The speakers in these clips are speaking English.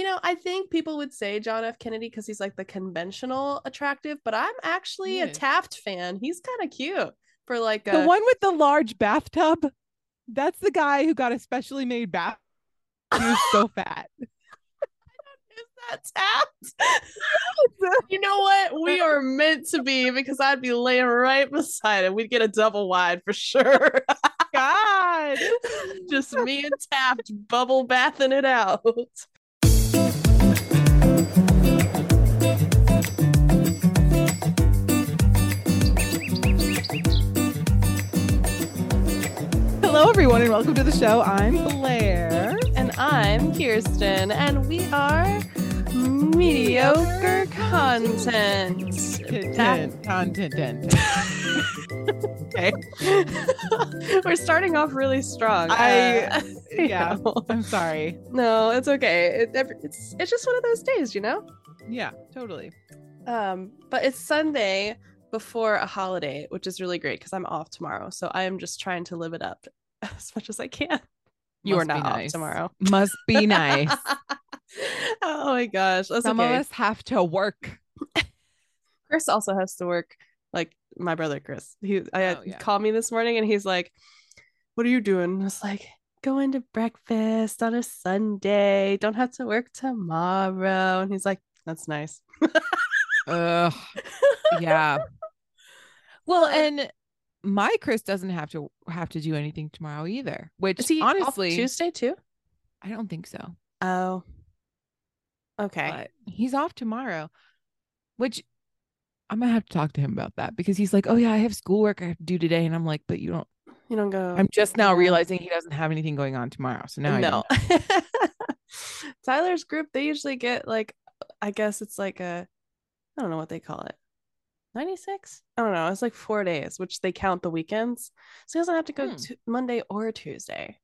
You know, I think people would say John F. Kennedy because he's like the conventional attractive, but I'm actually a Taft fan. He's kind of cute for like The one with the large bathtub. That's the guy who got a specially made bath. He was so fat. Is that Taft? you know what? We are meant to be because I'd be laying right beside him. We'd get a double wide for sure. God. Just me and Taft bubble bathing it out. Hello, everyone, and welcome to the show. I'm Blair. And I'm Kirsten, and we are mediocre content. Content, content. Okay. We're starting off really strong. I- Uh, yeah. you know. I'm sorry. No, it's okay. It, it's it's just one of those days, you know. Yeah, totally. Um, but it's Sunday before a holiday, which is really great because I'm off tomorrow. So I am just trying to live it up as much as I can. You are Must be not off tomorrow. Must be nice. oh my gosh, that's Some okay. of us have to work. Chris also has to work. Like my brother Chris, he I Oh, yeah. called me this morning and he's like, "What are you doing?" I was like, "Going to breakfast on a Sunday. Don't have to work tomorrow." And he's like, "That's nice." Ugh. Yeah. Well, and my Chris doesn't have to have to do anything tomorrow either. Which Is he off honestly, Tuesday too? I don't think so. Oh, okay. But he's off tomorrow. Which I'm gonna have to talk to him about that because he's like, "Oh yeah, I have schoolwork I have to do today," and I'm like, "But you don't." You don't go. I'm just now realizing he doesn't have anything going on tomorrow. So now I no. know. Tyler's group, they usually get like, I guess it's like a, I don't know what they call it. 96? I don't know. It's like four days, which they count the weekends. So he doesn't have to go Hmm. to Monday or Tuesday.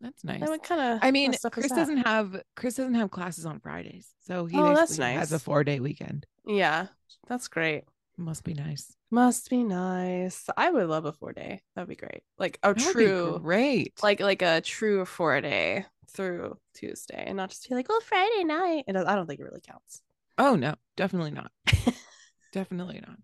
That's nice. What kind of I mean, Chris doesn't have Chris doesn't have classes on Fridays, so he Oh, that's basically has a four day weekend. Yeah, that's great. Must be nice. Must be nice. I would love a four day. That'd be great. Like a That would true, great. like like a true four day through Tuesday, and not just be like, oh, Friday night. It does, I don't think it really counts. oh no, definitely not. definitely not.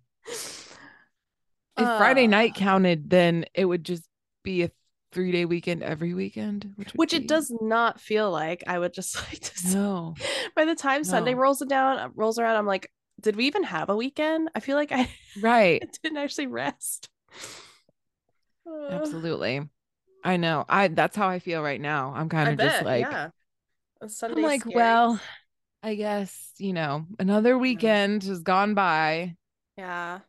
If Friday Uh, night counted, then it would just be a three day weekend every weekend, which which be- it does not feel like. I would just like to say. No, By the time Sunday rolls it down, rolls around, I'm like, did we even have a weekend? I feel like I right? didn't actually rest. Uh, Absolutely. I know. I that's how I feel right now. I'm kind of just like yeah. I'm like, scary. well, I guess, you know, another weekend has gone by. yeah,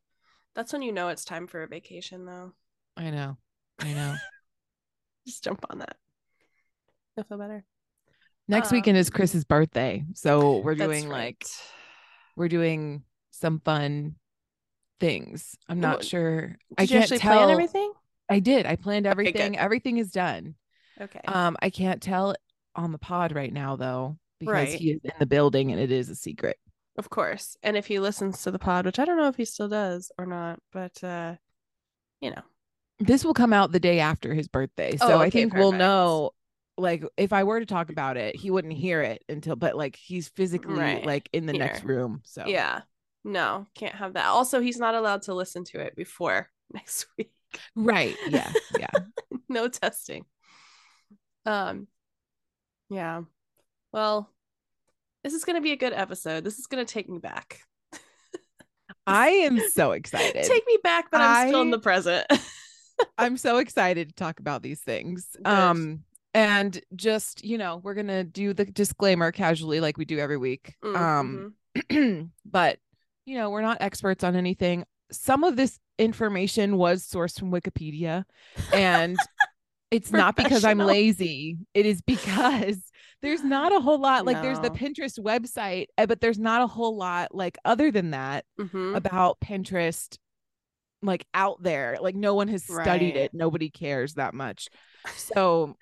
that's when you know it's time for a vacation, though. I know. I know. Just jump on that. You'll feel better. Next Um, weekend is Chris's birthday. So we're doing like right. we're doing some fun things. I'm not sure. Did I can't actually tell. plan everything? I did. I planned everything. good. everything is done. Okay. Um, I can't tell on the pod right now though, because Right. he is in the building and it is a secret. Of course. And if he listens to the pod, which I don't know if he still does or not, but uh, you know. This will come out the day after his birthday. So Oh, I okay, think we'll know like if I were to talk about it, he wouldn't hear it until but like he's physically Right. like in the next room. So Yeah. No, can't have that. Also, he's not allowed to listen to it before next week. Right. Yeah. Yeah. no testing. Um yeah. Well, this is going to be a good episode. This is going to take me back. I am so excited. Take me back, but I'm still in the present. I'm so excited to talk about these things. Good. Um and just, you know, we're going to do the disclaimer casually like we do every week. Mm, Um mhm. but you know, we're not experts on anything. Some of this information was sourced from Wikipedia and it's not because I'm lazy. It is because there's not a whole lot like there's the Pinterest website, eh, but there's not a whole lot like other than that Mhm. about Pinterest like out there. Like no one has studied Right. it. Nobody cares that much. So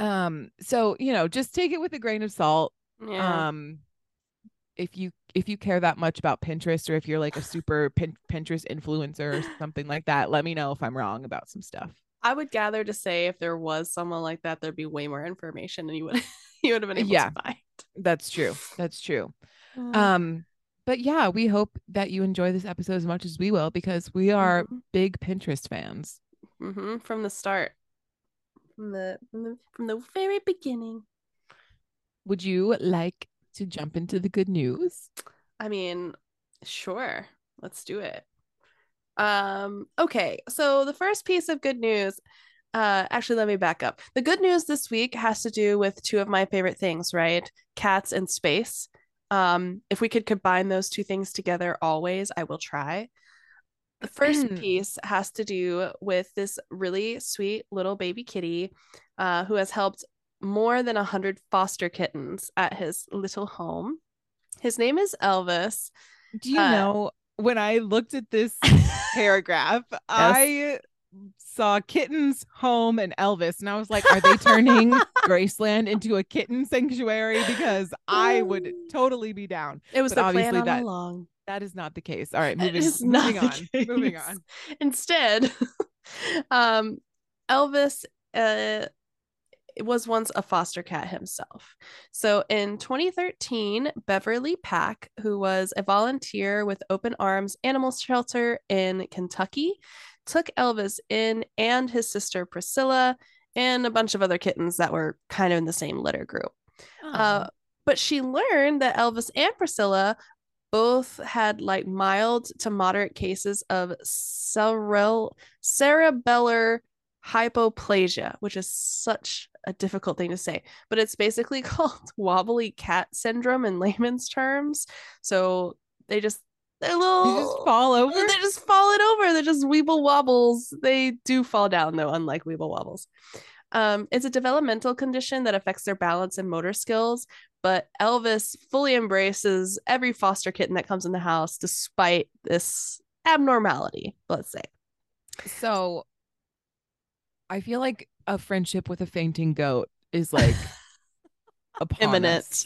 um so you know, just take it with a grain of salt. Yeah. Um if you if you care that much about Pinterest or if you're like a super pin- Pinterest influencer or something like that, let me know if I'm wrong about some stuff. I would gather to say if there was someone like that, there'd be way more information and you would you would have been able Yeah. to find. That's true. That's true. Mm. Um, but yeah, we hope that you enjoy this episode as much as we will because we are Mhm. big Pinterest fans. hmm From the start, from the, from the from the very beginning. Would you like to jump into the good news? I mean, sure. Let's do it. Um, okay, so the first piece of good news, uh, actually, let me back up. The good news this week has to do with two of my favorite things, right? Cats and space. Um, if we could combine those two things together always, I will try. The first piece has to do with this really sweet little baby kitty uh, who has helped more than 100 foster kittens at his little home. His name is Elvis. Do you Uh, know when I looked at this paragraph, I saw kittens, home, and Elvis, and I was like, are they turning Graceland into a kitten sanctuary? Because I would totally be down. It was But the plan obviously all that- along. That is not the case. All right, moving, moving on. Moving on. Instead, um, Elvis uh, was once a foster cat himself. So in 2013, Beverly Pack, who was a volunteer with Open Arms Animal Shelter in Kentucky, took Elvis in and his sister Priscilla and a bunch of other kittens that were kind of in the same litter group. Uh, but she learned that Elvis and Priscilla both had like mild to moderate cases of cerebellar hypoplasia, which is such a difficult thing to say, but it's basically called wobbly cat syndrome in layman's terms. So they just they're little you just fall over. they're just falling over. They're just weeble wobbles. They do fall down though, unlike weeble wobbles. Um, it's a developmental condition that affects their balance and motor skills, but Elvis fully embraces every foster kitten that comes in the house despite this abnormality, let's say. So I feel like a friendship with a fainting goat is like Imminent.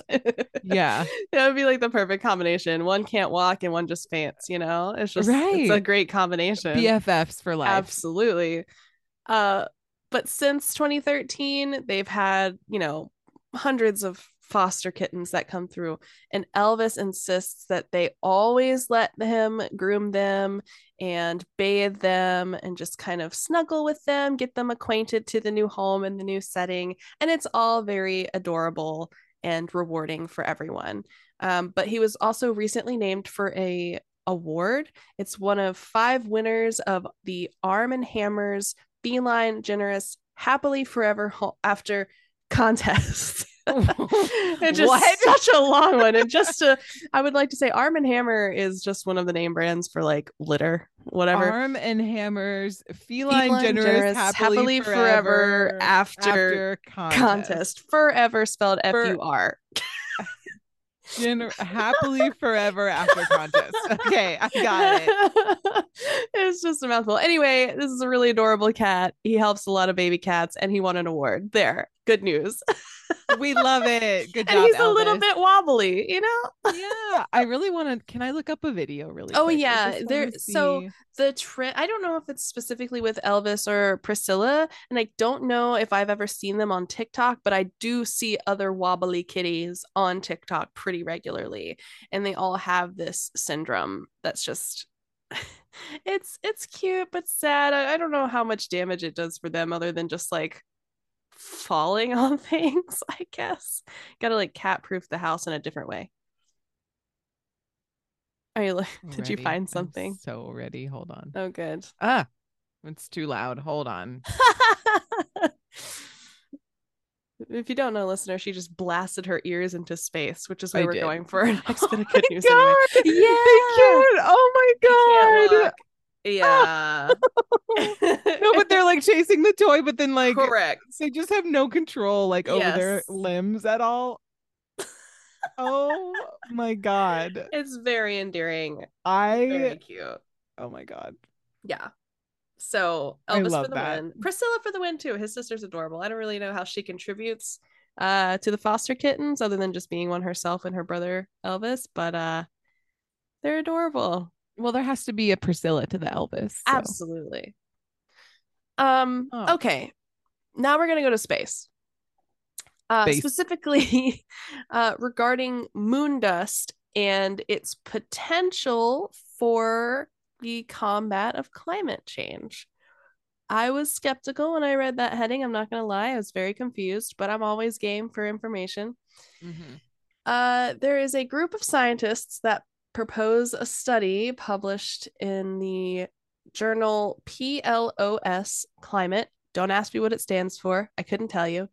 Yeah. That would be like the perfect combination. One can't walk and one just faints, you know? It's just it's a great combination. BFFs for life. Absolutely. Uh, but since 2013, they've had, you know, hundreds of foster kittens that come through. And Elvis insists that they always let him groom them and bathe them and just kind of snuggle with them, get them acquainted to the new home and the new setting. And it's all very adorable and rewarding for everyone. Um, but he was also recently named for a award. It's one of five winners of the Arm and Hammers Feline Generous Happily Forever Ho- After contest. It's just What? such a long one. And just to, I would like to say, Arm and Hammer is just one of the name brands for like litter, whatever. Arm and hammers, feline, Feline generous, Generous, happily, forever, after, contest. contest. Forever spelled F U R. Gener- happily forever after contest. Okay, I got it. it's just a mouthful. Anyway, this is a really adorable cat. He helps a lot of baby cats and he won an award. There. Good news. We love it. Good job. and he's a little bit wobbly, you know? Yeah, I really want to. Can I look up a video really? Oh, quick? Yeah, there- so- the trend i don't know if it's specifically with elvis or priscilla and i don't know if i've ever seen them on tiktok but i do see other wobbly kitties on tiktok pretty regularly and they all have this syndrome that's just it's it's cute but sad I, I don't know how much damage it does for them other than just like falling on things i guess gotta like cat proof the house in a different way are you like did you Ready. find I'm something so ready. Hold on. oh good Ah, it's too loud. Hold on. if you don't know, listener, she just blasted her ears into space, which is where I we're did. going for our next bit of Oh good news. God, Anyway. They Yeah. can't. Oh my god. Yeah. no, but they're like chasing the toy, but then like correct. they just have no control like over their limbs at all. oh my god. It's very endearing. I very cute. oh my god. Yeah. So Elvis for the that. win. Priscilla for the win too. His sister's adorable. I don't really know how she contributes uh to the foster kittens other than just being one herself and her brother Elvis, but uh they're adorable. Well, there has to be a Priscilla to the Elvis. so- Absolutely. Um, Oh. okay. Now we're gonna go to space. uh, Space. specifically uh, regarding moon dust and its potential for the combat of climate change. I was skeptical when I read that heading. I'm not going to lie. I was very confused, but I'm always game for information. Uh, there is a group of scientists that propose a study published in the journal PLOS Climate. Don't ask me what it stands for. I couldn't tell you.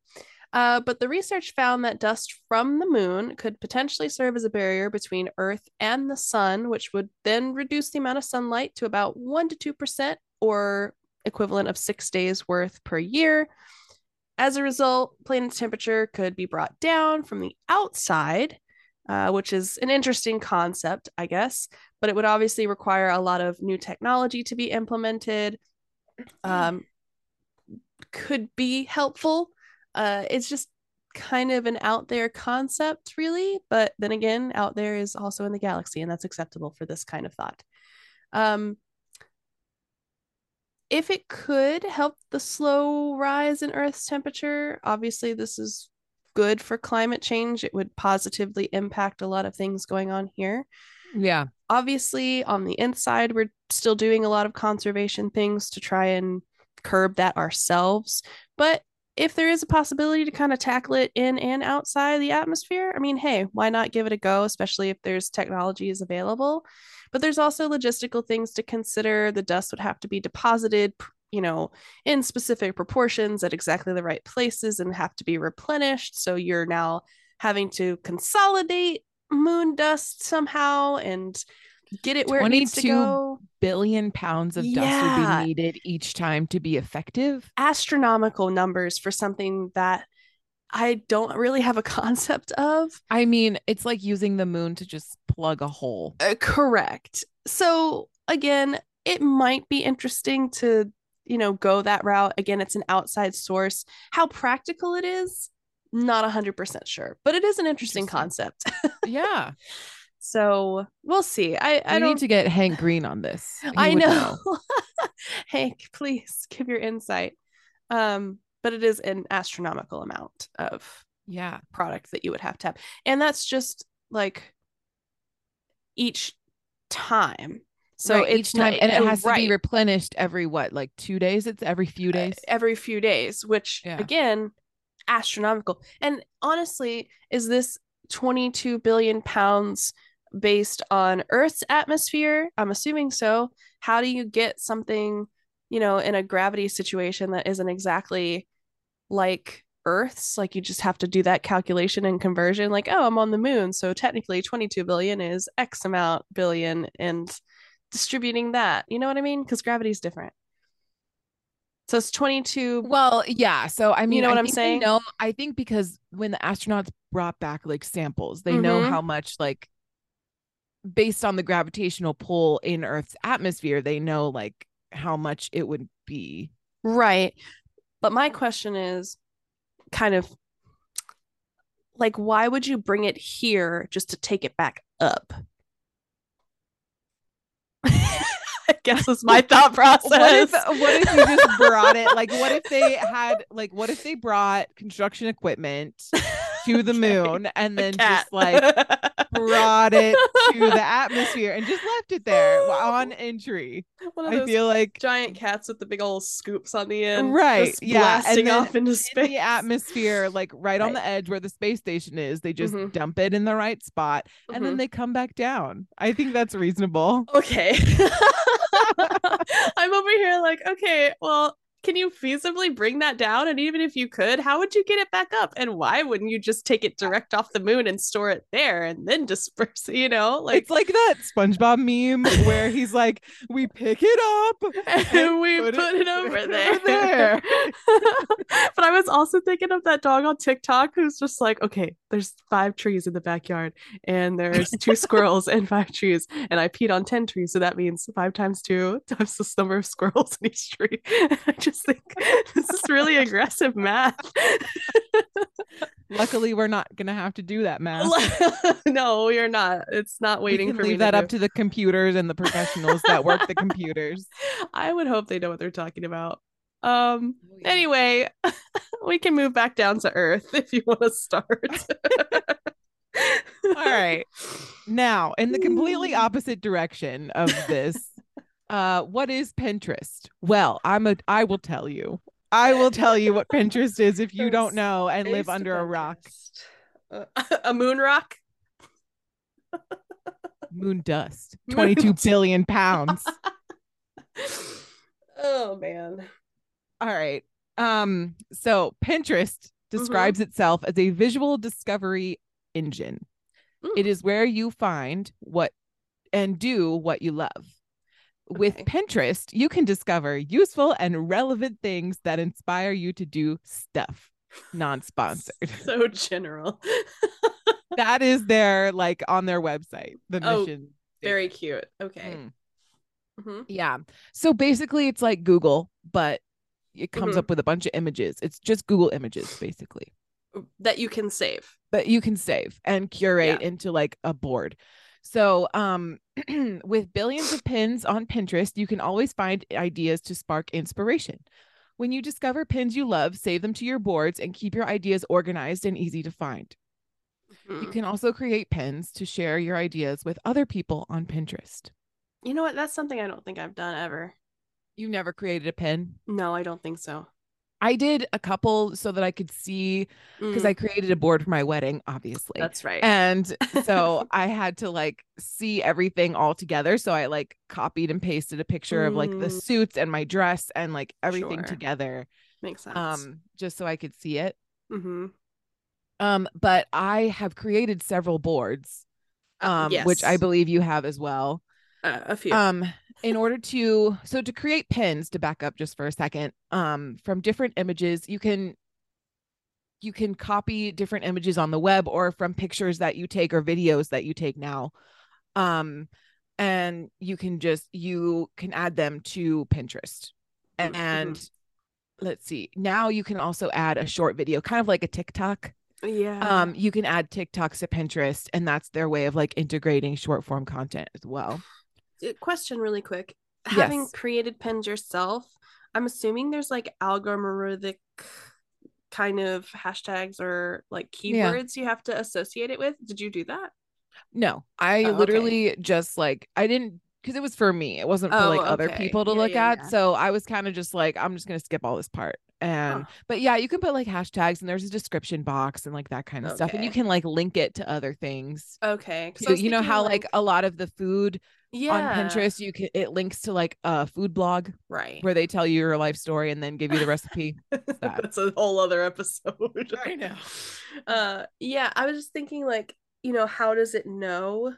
Uh, but the research found that dust from the moon could potentially serve as a barrier between Earth and the sun, which would then reduce the amount of sunlight to about 1% to 2%, or equivalent of six days worth per year. As a result, planet's temperature could be brought down from the outside, uh, which is an interesting concept, I guess, but it would obviously require a lot of new technology to be implemented. Um, could be helpful. Uh, it's just kind of an out there concept, really. But then again, out there is also in the galaxy, and that's acceptable for this kind of thought. Um, if it could help the slow rise in Earth's temperature, obviously this is good for climate change. It would positively impact a lot of things going on here. Yeah. Obviously, on the inside, we're still doing a lot of conservation things to try and curb that ourselves. But if there is a possibility to kind of tackle it in and outside the atmosphere, I mean, hey, why not give it a go, especially if there's technologies available? But there's also logistical things to consider. The dust would have to be deposited, you know, in specific proportions at exactly the right places and have to be replenished. So you're now having to consolidate moon dust somehow and get it where it needs to go. Billion pounds of dust Yeah. would be needed each time to be effective. Astronomical numbers for something that I don't really have a concept of. I mean, it's like using the moon to just plug a hole. Uh, correct. So again, it might be interesting to, you know, go that route. Again, it's an outside source. How practical it is, not 100% sure, but it is an interesting Interesting. concept. Yeah. so we'll see. I, I need to get Hank Green on this. He I would know. Hank, please give your insight. Um, but it is an astronomical amount of Yeah. product that you would have to have. And that's just like each time. So Right, it's each time, and it uh, has to right, be replenished every what, like two days? It's every few uh, days. every few days, which Yeah. again, astronomical. And honestly, is this 22 billion pounds based on Earth's atmosphere? I'm assuming so. How do you get something, you know, in a gravity situation that isn't exactly like Earth's? Like you just have to do that calculation and conversion. Like, oh, I'm on the moon. So technically 22 billion is X amount billion and distributing that. You know what I mean? Because gravity is different. So it's 22 Well, yeah. So I mean, you know what I'm saying? No, I think because when the astronauts brought back like samples, they know Mhm. how much like based on the gravitational pull in Earth's atmosphere, they know like how much it would be. Right. But my question is kind of like, why would you bring it here just to take it back up? I guess is my thought process. What if what if you just brought it? Like what if they had like what if they brought construction equipment to the Okay. moon and then just like brought it to the atmosphere and just left it there on entry? I feel like giant cats with the big old scoops on the end, Right, yeah, blasting off into in space. the atmosphere, like right, on the edge where the space station is, they just Mhm. dump it in the right spot and then Mhm. they come back down. I think that's reasonable. Okay. I'm over here like, okay, well, can you feasibly bring that down? And even if you could, how would you get it back up? And why wouldn't you just take it direct off the moon and store it there and then disperse, it, you know? Like it's like that SpongeBob meme where he's like, "We pick it up and we put put, it it, over over there. there. but I was also thinking of that dog on TikTok who's just like, okay, there's five trees in the backyard, and there's two squirrels and five trees, and I peed on 10 trees. So that means five times two times the number of squirrels in each tree. Just think this is really aggressive math. Luckily, we're not gonna have to do that math. no, you're not. It's not waiting for me leave to that up do. to the computers and the professionals that work the computers. I would hope they know what they're talking about. Um Oh, anyway, we can move back down to earth if you want to start. All right. Now, in the completely opposite direction of this, uh, what is Pinterest? Well, I'm a I will tell you. I will tell you what Pinterest is if you don't know and live under a rock. Uh, a moon rock? Moon dust. Moon 22 billion pounds. oh man. All right. Um, so Pinterest describes itself as a visual discovery engine. It Mm. is where you find what and do what you love. With Okay. Pinterest, you can discover useful and relevant things that inspire you to do stuff. Non-sponsored. So general. that is their like on their website. The Oh, mission. Very cute. Okay. Mm. Mhm. Yeah. So basically it's like Google, but it comes Mhm. up with a bunch of images. It's just Google images basically. That you can save. that you can save and curate into like a board. So, um, with billions of pins on Pinterest, you can always find ideas to spark inspiration. When you discover pins you love, save them to your boards and keep your ideas organized and easy to find. You Mhm. can also create pins to share your ideas with other people on Pinterest. You know what? That's something I don't think I've done ever. You never created a pin? No, I don't think so. I did a couple so that I could see because Mm, I created a board for my wedding, obviously. that's right. and so I had to like see everything all together. So I like copied and pasted a picture of like the Mm. suits and my dress and like everything Sure. together, Makes sense. um, just so I could see it. hmm Um, but I have created several boards, um, which I believe you have as well. Uh, a few. Um, in order to so to create pins, to back up just for a second, um, from different images, you can you can copy different images on the web or from pictures that you take or videos that you take now. Um, and you can just you can add them to Pinterest. Mm, mhm. And let's see. Now you can also add a short video, kind of like a TikTok. yeah. Um, you can add TikToks to Pinterest, and that's their way of like integrating short form content as well. Uh, question really quick. Having Yes. created pins yourself, I'm assuming there's like algorithmic kind of hashtags or like Yeah. keywords you have to associate it with. Did you do that? No, I Oh, okay. literally just like I didn't because it was for me. It wasn't for Oh, like other okay. people to Yeah, look yeah, at. yeah. So I was kind of just like, I'm just gonna skip all this part. And Huh. but yeah, you can put like hashtags and there's a description box and like that kind of stuff. And you can like link it to other things. Okay, so You know how like a lot of the food yeah, on Pinterest, you can it links to like a food blog right? where they tell you your life story and then give you the recipe. that. That's a whole other episode. I know. Uh yeah, I was just thinking like, you know, how does it know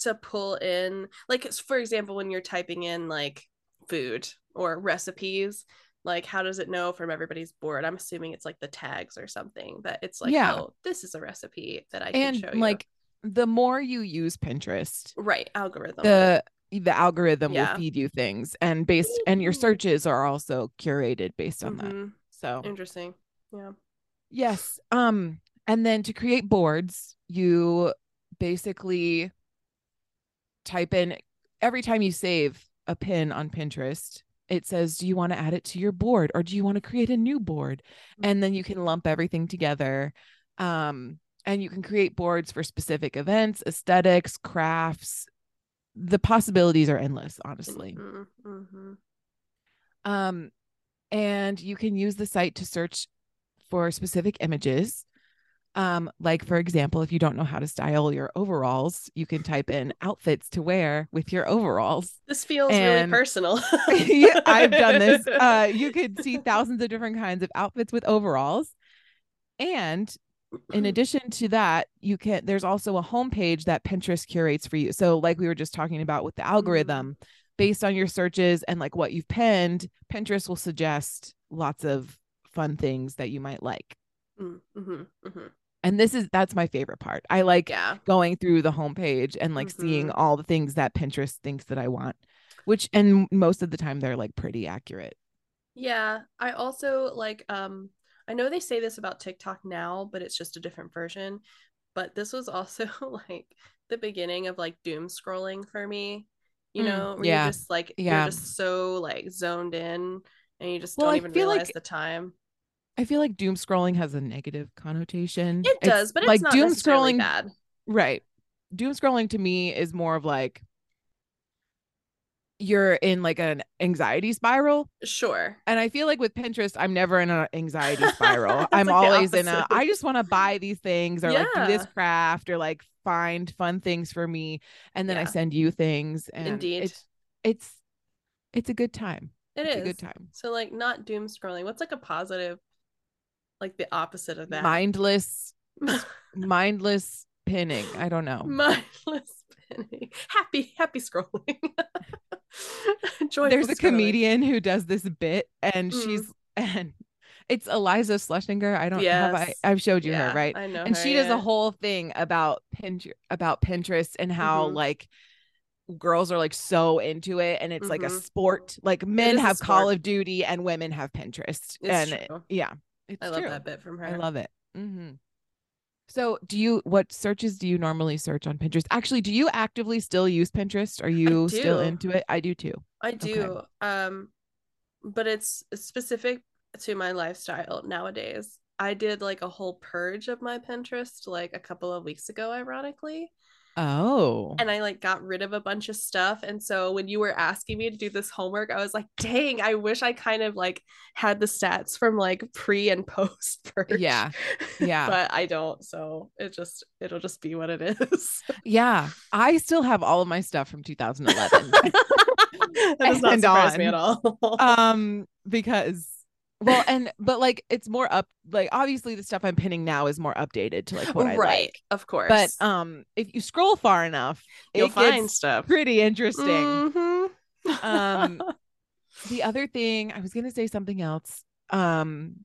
to pull in like for example when you're typing in like food or recipes, like how does it know from everybody's board? I'm assuming it's like the tags or something that it's like, Yeah. oh, this is a recipe that I can show you. like the more you use Pinterest, right, algorithm. the the algorithm Yeah. will feed you things and based and your searches are also curated based on that Mhm. so Interesting. Yeah. yes um and then to create boards you basically type in every time you save a pin on pinterest it says do you want to add it to your board or do you want to create a new board and then you can lump everything together um and you can create boards for specific events aesthetics crafts the possibilities are endless honestly Mhm, mhm. um and you can use the site to search for specific images um like for example if you don't know how to style your overalls you can type in outfits to wear with your overalls This feels And- really personal. yeah, I've done this. Uh, you could see thousands of different kinds of outfits with overalls. And in addition to that, you can there's also a homepage that Pinterest curates for you. So like we were just talking about with the algorithm, based on your searches and like what you've pinned, Pinterest will suggest lots of fun things that you might like. Mm, mhm, mhm. And this is that's my favorite part. I like Yeah. going through the homepage and like seeing Mhm. all the things that Pinterest thinks that I want, which and most of the time they're like pretty accurate. Yeah. I also like um I know they say this about TikTok now, but it's just a different version. But this was also like the beginning of like doom scrolling for me. You Mm, know, where yeah, you're just like yeah. you're just so like zoned in and you just Well, don't I even feel realize like- the time. I feel like doom scrolling has a negative connotation. It does, but it's like not doom scrolling bad. Right. Doom scrolling to me is more of like you're in like an anxiety spiral. Sure. And I feel like with Pinterest, I'm never in an anxiety spiral. I'm like always in a I just want to buy these things or like do this craft or like find fun things for me. And then I send you things. And Indeed. It's it's it's a good time. It it's is a good time. So like not doom scrolling. What's like a positive, like the opposite of that? Mindless, mindless pinning. I don't know. Mindless pinning. Happy, happy scrolling. Joyful there's a comedian who does this bit and Mm. she's and it's Iliza Shlesinger. I don't have I Yes. I've showed you Yeah, her, right? I know. And her, she does yeah. a whole thing about Pinterest about Pinterest and how Mhm. like girls are like so into it and it's like a Mhm. sport. Like men have Call of Duty and women have Pinterest. It's and true. yeah, it's I love true. that bit from her. I love it. hmm So, do you what searches do you normally search on Pinterest? Actually, do you actively still use Pinterest? Are you still into it? I do too. I do. Um, but it's specific to my lifestyle nowadays. I did like a whole purge of my Pinterest like a couple of weeks ago, ironically. Oh. And I like got rid of a bunch of stuff. And so when you were asking me to do this homework, I was like, dang, I wish I kind of like had the stats from like pre and post purge. Yeah. Yeah. but I don't. So it just it'll just be what it is. Yeah, I still have all of my stuff from 2011. that does not surprise me at all. um, because well, and but like it's more up. Like obviously, the stuff I'm pinning now is more updated to like what I right, like. of course. But um, if you scroll far enough, you'll find stuff. pretty interesting. Mhm. Um, The other thing I was gonna say something else. Um,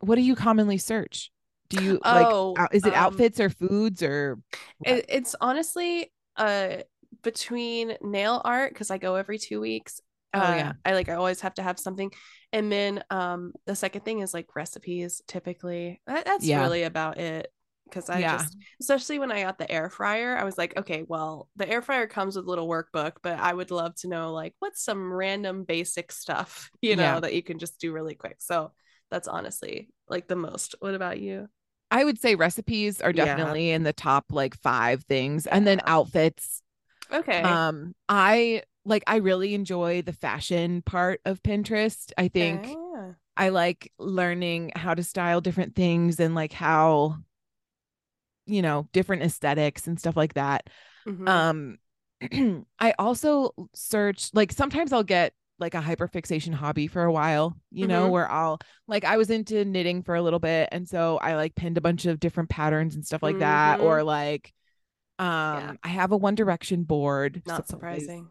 what do you commonly search? Do you like? Oh, out- is it um, outfits or foods or? it, it's honestly uh between nail art because I go every two weeks. Oh, uh, yeah. I like I always have to have something, and then um the second thing is like recipes. Typically, that, that's Yeah. really about it. Because I Yeah. just, especially when I got the air fryer, I was like, okay, well, the air fryer comes with a little workbook, but I would love to know like what's some random basic stuff, you know, Yeah. that you can just do really quick. So that's honestly like the most. What about you? I would say recipes are Yeah. definitely in the top like five things, and then outfits. Okay. Um, I like I really enjoy the fashion part of Pinterest. I think Ah. I like learning how to style different things and like how you know different aesthetics and stuff like that. Mhm. Um, I also search like sometimes I'll get like a hyperfixation hobby for a while, you know, Mhm. where I'll like I was into knitting for a little bit and so I like pinned a bunch of different patterns and stuff like that Mhm. or like um I have a One Direction board. Not so surprising.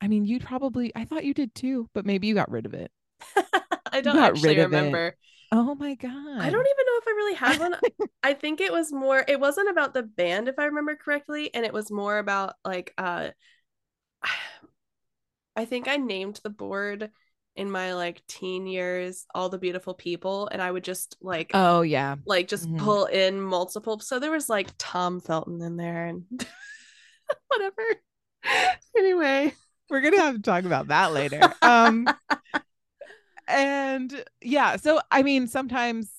I mean, you'd probably I thought you did too, but maybe you got rid of it. I don't actually of it. remember. Oh my god. I don't even know if I really have one. I think it was more it wasn't about the band if I remember correctly and it was more about like uh I think I named the board in my like teen years all the beautiful people and I would just like Oh yeah. like just Mhm. pull in multiple so there was like Tom Felton in there and whatever. Anyway, We're gonna have to talk about that later. Um and yeah, so I mean sometimes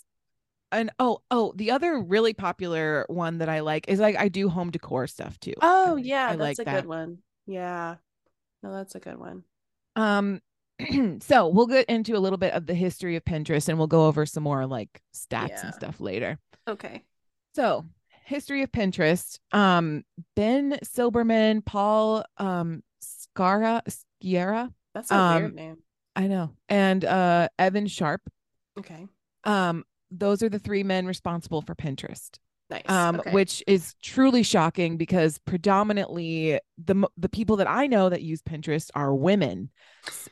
and oh oh the other really popular one that I like is like I do home decor stuff too. Oh like- yeah, I that's like a that. good one. Yeah. No, that's a good one. Um so we'll get into a little bit of the history of Pinterest and we'll go over some more like stats Yeah. and stuff later. Okay. So, history of Pinterest. Um, Ben Silbermann, Paul um Scara Sciarra. That's a Um, weird name. I know. And uh Evan Sharp. Okay. Um, those are the three men responsible for Pinterest. Nice. Um, okay. which is truly shocking because predominantly the the people that I know that use Pinterest are women.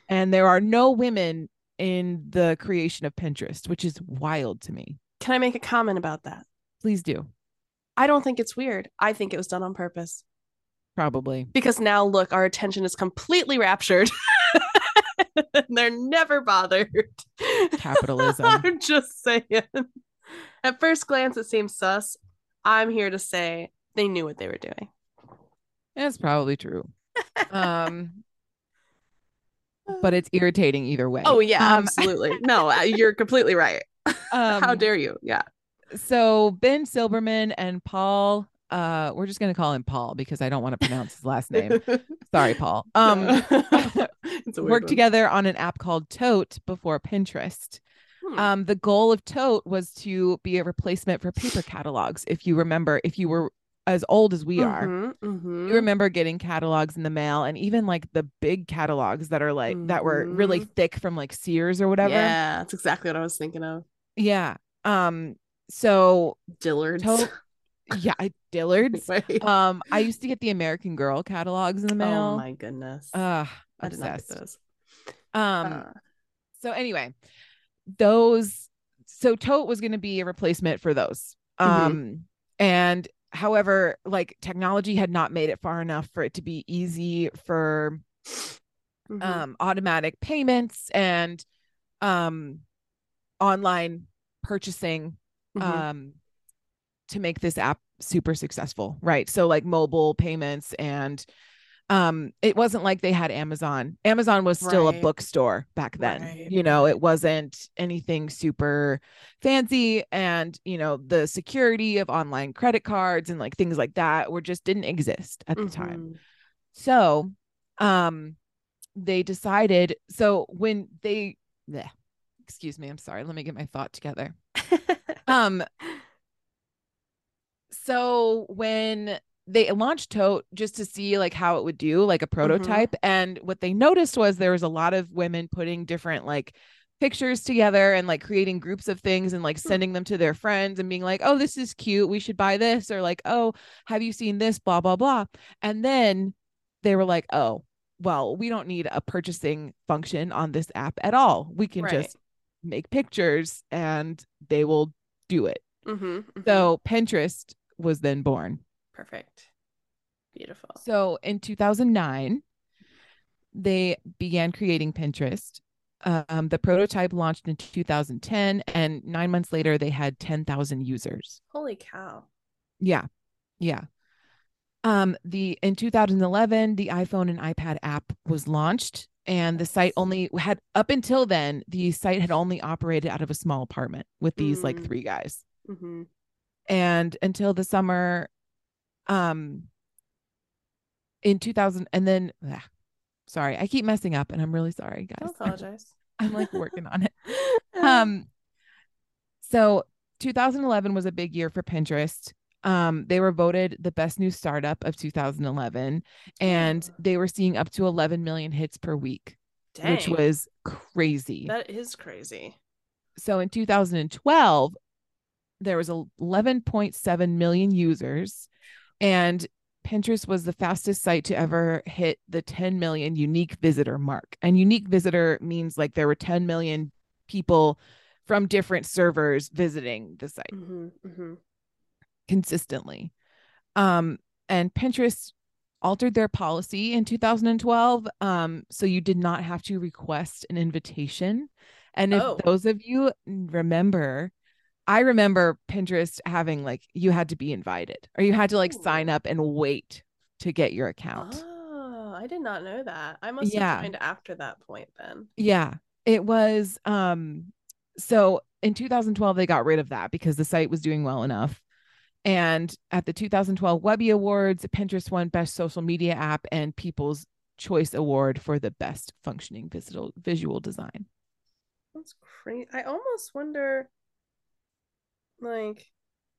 And there are no women in the creation of Pinterest, which is wild to me. Can I make a comment about that? Please do. I don't think it's weird. I think it was done on purpose. Probably. Because now look, our attention is completely raptured. They're never bothered. Capitalism. I'm just saying. At first glance, it seems sus. I'm here to say they knew what they were doing. That's probably true. Um but it's irritating either way. Oh yeah, Um, absolutely. No, uh, you're completely right. How um, dare you? Yeah. so Ben Silbermann and Paul, uh, we're just gonna call him Paul because I don't want to pronounce his last name. Sorry, Paul. Um, it's worked together on an app called Tote before Pinterest. Hmm. Um, the goal of Tote was to be a replacement for paper catalogs. If you remember, if you were as old as we are, Mhm, mhm. you remember getting catalogs in the mail and even like the big catalogs that are like that were really Mhm. thick from like Sears or whatever. Yeah, that's exactly what I was thinking of. Yeah. Um, so Dillard's. Tote, yeah, I- Dillard's. Wait. Um, I used to get the American Girl catalogs in the mail. oh my goodness. Uh, I did not get obsessed. those. Um, Uh, so anyway, those so Tote was going to be a replacement for those. Mhm. Um and however, like technology had not made it far enough for it to be easy for mhm. um automatic payments and um online purchasing Mhm. um to make this app super successful, right? So like mobile payments and um it wasn't like they had Amazon. Amazon was still a bookstore back then. Right, You know, it wasn't anything super fancy and, you know, the security of online credit cards and like things like that were just didn't exist at the time. Mhm. So, um they decided so when they bleh, excuse me, I'm sorry. Let me get my thought together. Um so when they launched Tote just to see like how it would do, like a prototype, and what they noticed was there was a lot of women putting different like pictures together and like creating groups of things and like Hmm. sending them to their friends and being like, "Oh, this is cute. We should buy this," or like, "Oh, have you seen this?" blah blah blah. And then they were like, "Oh, well, we don't need a purchasing function on this app at all. We can Right. just make pictures and they will do it." Mhm, mhm. So Pinterest was then born. perfect. Beautiful. So in 2009, they began creating Pinterest. Um, the prototype launched in 2010, and nine months later, they had 10,000 users. Holy cow. Yeah, yeah. Um, the in 2011, the iPhone and iPad app was launched, and the site only had up until then, the site had only operated out of a small apartment with these like Mm. three guys. hmm and until the summer um in 2000 and then ah, sorry i keep messing up and i'm really sorry guys Don't apologize. i'm like working on it um so 2011 was a big year for pinterest um they were voted the best new startup of 2011 and they were seeing up to 11 million hits per week Dang. which was crazy that is crazy. so in 2012 there was 11.7 million users and pinterest was the fastest site to ever hit the 10 million unique visitor mark. And unique visitor means like there were 10 million people from different servers visiting the site hmm hmm consistently. Um and pinterest altered their policy in 2012 um so you did not have to request an invitation. And if Oh. those of you remember i remember pinterest having like you had to be invited or you had to like sign up and wait to get your account Oh, I did not know that. I must Yeah. have joined after that point then. Yeah, it was um so in 2012 they got rid of that because the site was doing well enough. And at the 2012 Webby Awards, Pinterest won best social media app and People's Choice Award for the best functioning visual visual design. That's crazy. I almost wonder, like,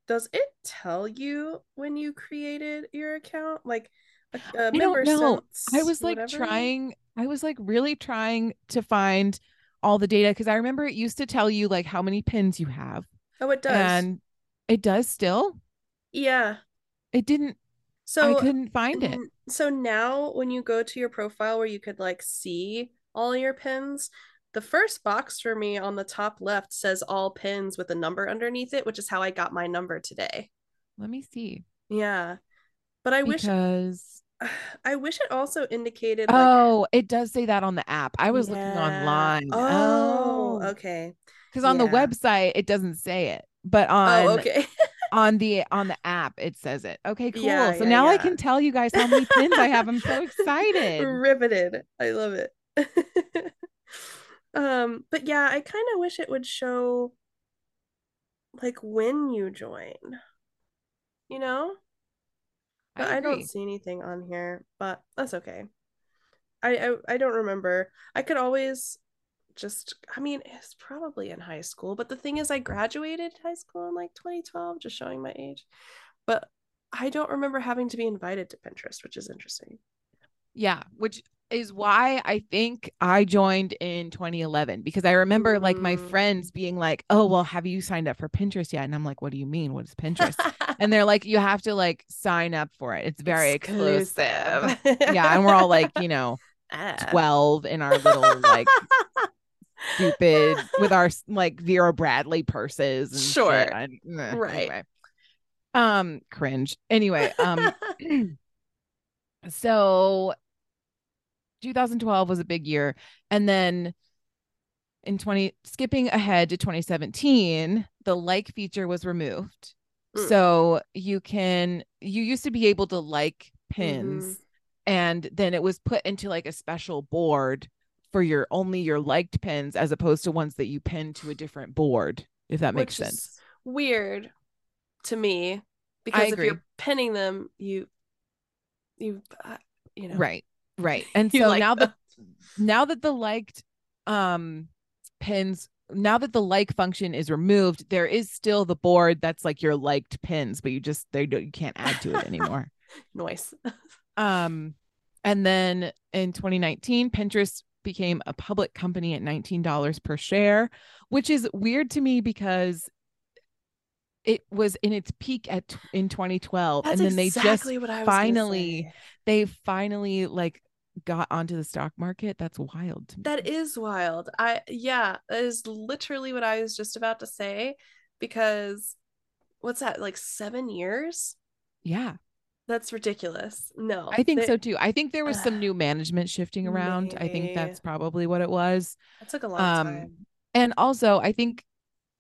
does it tell you when you created your account? Like, a, a I uh, member don't know. I was like whatever? trying I was like really trying to find all the data because I remember it used to tell you like how many pins you have. Oh, it does. And it does still. yeah. It didn't So I couldn't find it. Mm, so now when you go to your profile where you could like see all your pins, the first box for me on the top left says all pins with a number underneath it, which is how I got my number today. Let me see. Yeah. But I wish because I wish it also indicated like oh, it does say that on the app. I was looking online. Oh, oh, okay. because on the website it doesn't say it, but oh, on Oh, okay. on the on the app it says it. Okay, cool. Yeah, so yeah, now I can tell you guys how many pins I have. I'm so excited. Riveted. I love it. um, but yeah, I kind of wish it would show like when you join. You know? But I, I don't see anything on here, but that's okay. I, I I don't remember. I could always just I mean, it's probably in high school, but the thing is I graduated high school in like 2012, just showing my age. But I don't remember having to be invited to Pinterest, which is interesting. Yeah, which is why I think I joined in 2011 because I remember mm-hmm. like my mm. friends being like, "Oh, well, have you signed up for Pinterest yet?" And I'm like, "What do you mean? What is Pinterest?" and they're like, "You have to like sign up for it. It's very exclusive." exclusive. yeah, and we're all like, you know, uh. 12 in our little like stupid with our like Vera Bradley purses and sure. Right. Anyway. Um cringe. Anyway, um so 2012 was a big year. And then in 20 skipping ahead to 2017, the like feature was removed. Mm. So you can you used to be able to like pins mm-hmm. and then it was put into like a special board for your only your liked pins as opposed to ones that you pin to a different board if that makes Which sense. Weird to me because if you're pinning them you you uh, you know right Right. And so now that now that the liked um pins now that the like function is removed, there is still the board that's like your liked pins, but you just they don't you can't add to it anymore. Noise. um and then in 2019, Pinterest became a public company at $19 per share, which is weird to me because it was in its peak at in 2012 That's and then exactly they just finally they finally like got onto the stock market that's wild to me. that is wild. I yeah that is literally what i was just about to say because what's that like seven years? Yeah. That's ridiculous. No i think they, so too. I think there was uh, some new management shifting around. Maybe. i think that's probably what it was. That took a long um, time. and also i think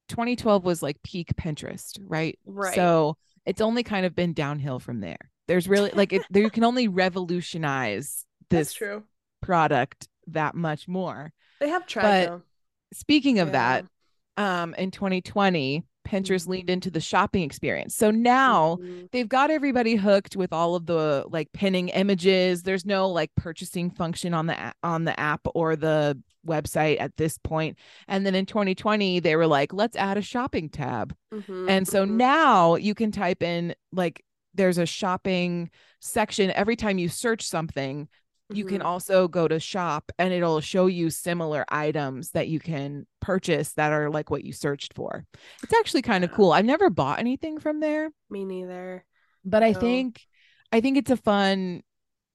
2012 was like peak pinterest right? Right. So it's only kind of been downhill from there. There's really like it, there you can only revolutionize this true. product that much more. They have tried. But speaking of yeah. that, um, in 2020, Pinterest mm-hmm. leaned into the shopping experience. So now mm-hmm. they've got everybody hooked with all of the like pinning images. There's no like purchasing function on the on the app or the website at this point. And then in 2020 they were like, let's add a shopping tab. Mm-hmm. And so mm-hmm. now you can type in like there's a shopping section every time you search something you mm-hmm. can also go to shop and it'll show you similar items that you can purchase that are like what you searched for. It's actually kind of cool. I've never bought anything from there. Me neither. But no. I think I think it's a fun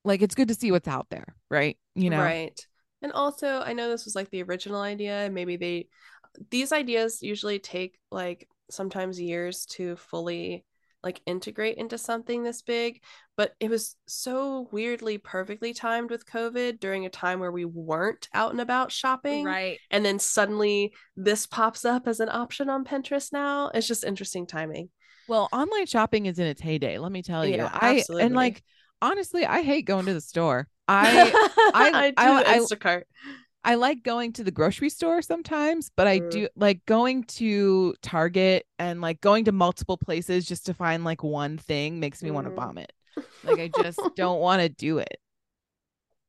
like it's good to see what's out there, right? You know. Right. And also, I know this was like the original idea. Maybe they these ideas usually take like sometimes years to fully like integrate into something this big but it was so weirdly perfectly timed with covid during a time where we weren't out and about shopping right. and then suddenly this pops up as an option on pinterest now. It's just interesting timing. Well online shopping is in its heyday let me tell you. Yeah, i absolutely. and like honestly i hate going to the store. I i i, I, Instacart. I like going to the grocery store sometimes, but I do like going to Target and like going to multiple places just to find like one thing makes me mm. want to vomit. Like I just don't want to do it.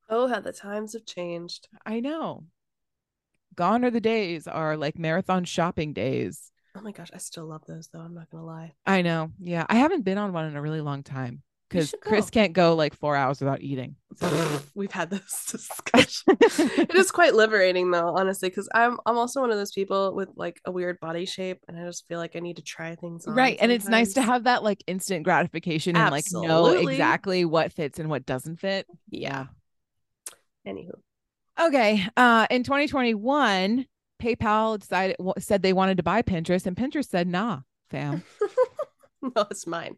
Oh, how the times have changed. I know. Gone are the days are like marathon shopping days. Oh my gosh, I still love those though. I'm not gonna lie. I know. Yeah. I haven't been on one in a really long time because Chris can't go like four hours without eating. We've had this discussion. it is quite liberating though, honestly, because I'm I'm also one of those people with like a weird body shape, and I just feel like I need to try things. right, sometimes. and it's nice to have that like instant gratification and like know exactly what fits and what doesn't fit. Yeah. Anywho. Okay. Uh, in 2021, PayPal decided said they wanted to buy Pinterest, and Pinterest said, "Nah, fam." no, it's mine.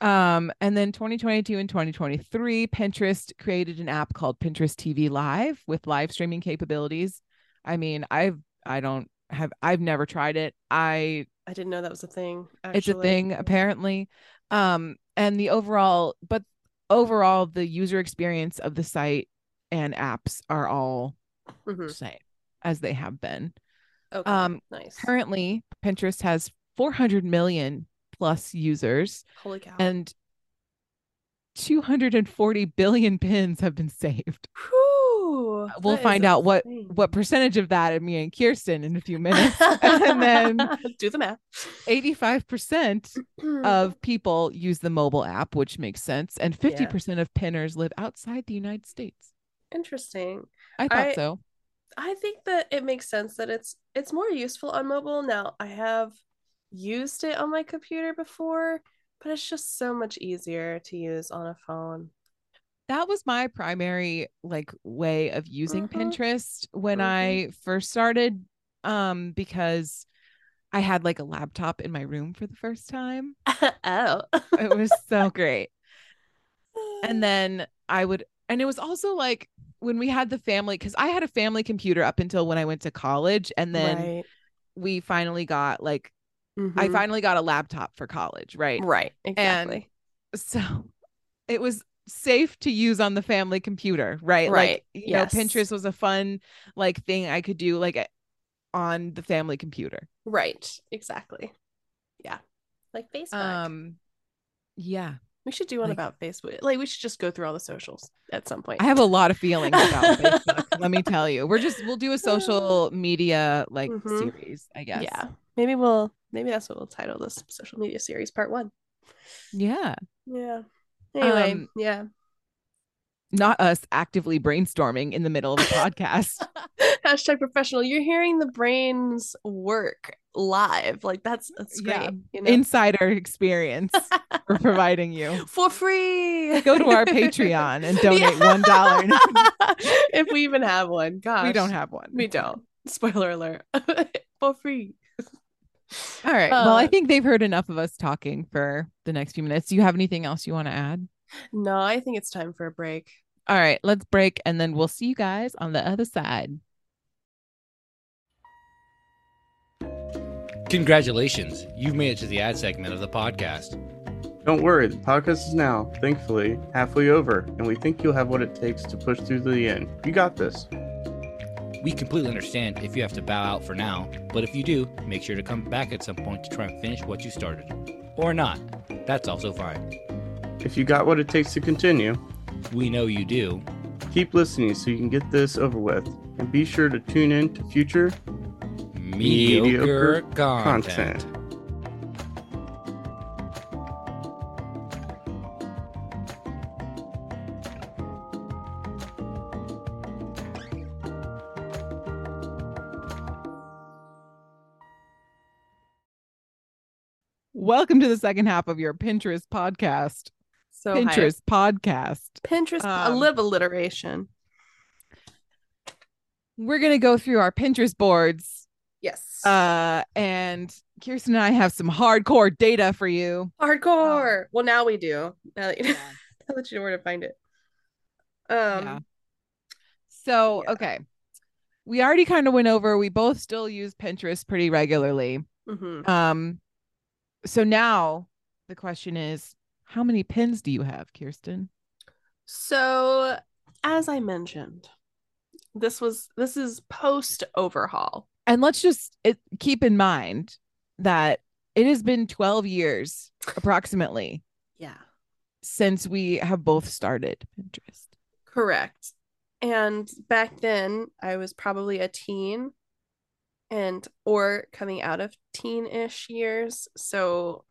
Um, and then 2022 and 2023, Pinterest created an app called Pinterest TV Live with live streaming capabilities. I mean, I've I don't have I've never tried it. I I didn't know that was a thing. Actually. It's a thing apparently. Um, and the overall, but overall, the user experience of the site and apps are all Mhm. same as they have been. Okay. Um, nice. Currently, Pinterest has 400 million plus users Holy cow. and 240 billion pins have been saved. Whew, uh, We'll find out what what percentage of that of me and Kirsten in a few minutes. and then do the math. 85% of people use the mobile app, which makes sense, and 50% of pinners live outside the United States. Interesting. I thought I- so. I think that it makes sense that it's it's more useful on mobile. Now, I have used it on my computer before, but it's just so much easier to use on a phone. that was my primary like way of using Mhm. Pinterest when Mhm. I first started um because I had like a laptop in my room for the first time. oh. It was so great. And then I would and it was also like when we had the family cuz I had a family computer up until when I went to college and then right. we finally got like I Mhm. finally got a laptop for college, right? right. Exactly. so it was safe to use on the family computer right Right, like you yes. know pinterest was a fun like thing i could do like on the family computer right. Exactly. Yeah. Like Facebook. um yeah we should do one like- about Facebook. Like we should just go through all the socials at some point. i have a lot of feelings about facebook let me tell you we're just we'll do a social media like Mhm. series i guess Yeah. Maybe we'll maybe that's what we'll title this social media series part one. yeah Yeah. Anyway, Um, yeah. not us actively brainstorming in the middle of a podcast Hashtag professional. You're hearing the brains work live. Like that's that's great. Yeah. You know? insider experience we're providing you For free. go to our patreon and donate Yeah. one dollar if we even have one. Gosh. we don't have one We don't. Spoiler alert. For free. All right. Um, well, I think they've heard enough of us talking for the next few minutes. Do you have anything else you want to add? No, I think it's time for a break. All right, let's break and then we'll see you guys on the other side. Congratulations, you've made it to the ad segment of the podcast. Don't worry, the podcast is now, thankfully, halfway over, and we think you'll have what it takes to push through to the end. You got this. We completely understand if you have to bow out for now, but if you do, make sure to come back at some point to try and finish what you started. Or not. That's also fine. If you got what it takes to continue, We know you do. keep listening so you can get this over with. And be sure to tune in to future Mediocre, Mediocre content. content. Welcome to the second half of your Pinterest podcast. So. Pinterest podcast. Pinterest, a Um, little alliteration. We're going to go through our Pinterest boards Yes. uh and Kirsten and I have some hardcore data for you. Hardcore. well, now we do. Now that, you, now that you know where to find it. Um. Yeah. So, Yeah. okay. We already kind of went over we both still use Pinterest pretty regularly. mhm. Um so now the question is how many pins do you have, Kirsten? So, as I mentioned, this was this is post overhaul. And let's just it, keep in mind that it has been 12 years approximately Yeah. since we have both started Pinterest. Correct. And back then, I was probably a teen and or coming out of teen-ish years, so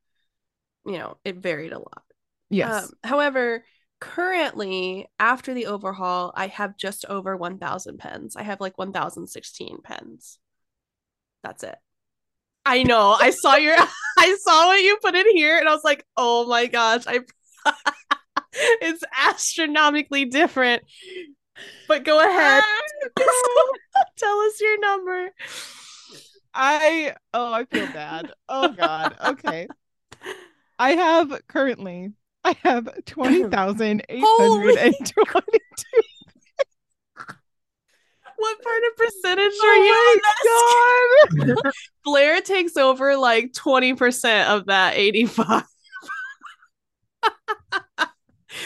you know, it varied a lot. Yes. Um, however, currently, after the overhaul, I have just over 1,000 pens. I have like 1,016 pens. That's it. I know. I saw your, I saw what you put in here, and I was like, oh my gosh, I, it's astronomically different. But go ahead, tell us your number. I oh, I feel bad. Oh god. Okay. I have currently I have 20,822. What part of percentage are you? Oh, on Oh god. Blair takes over like 20% of that 85.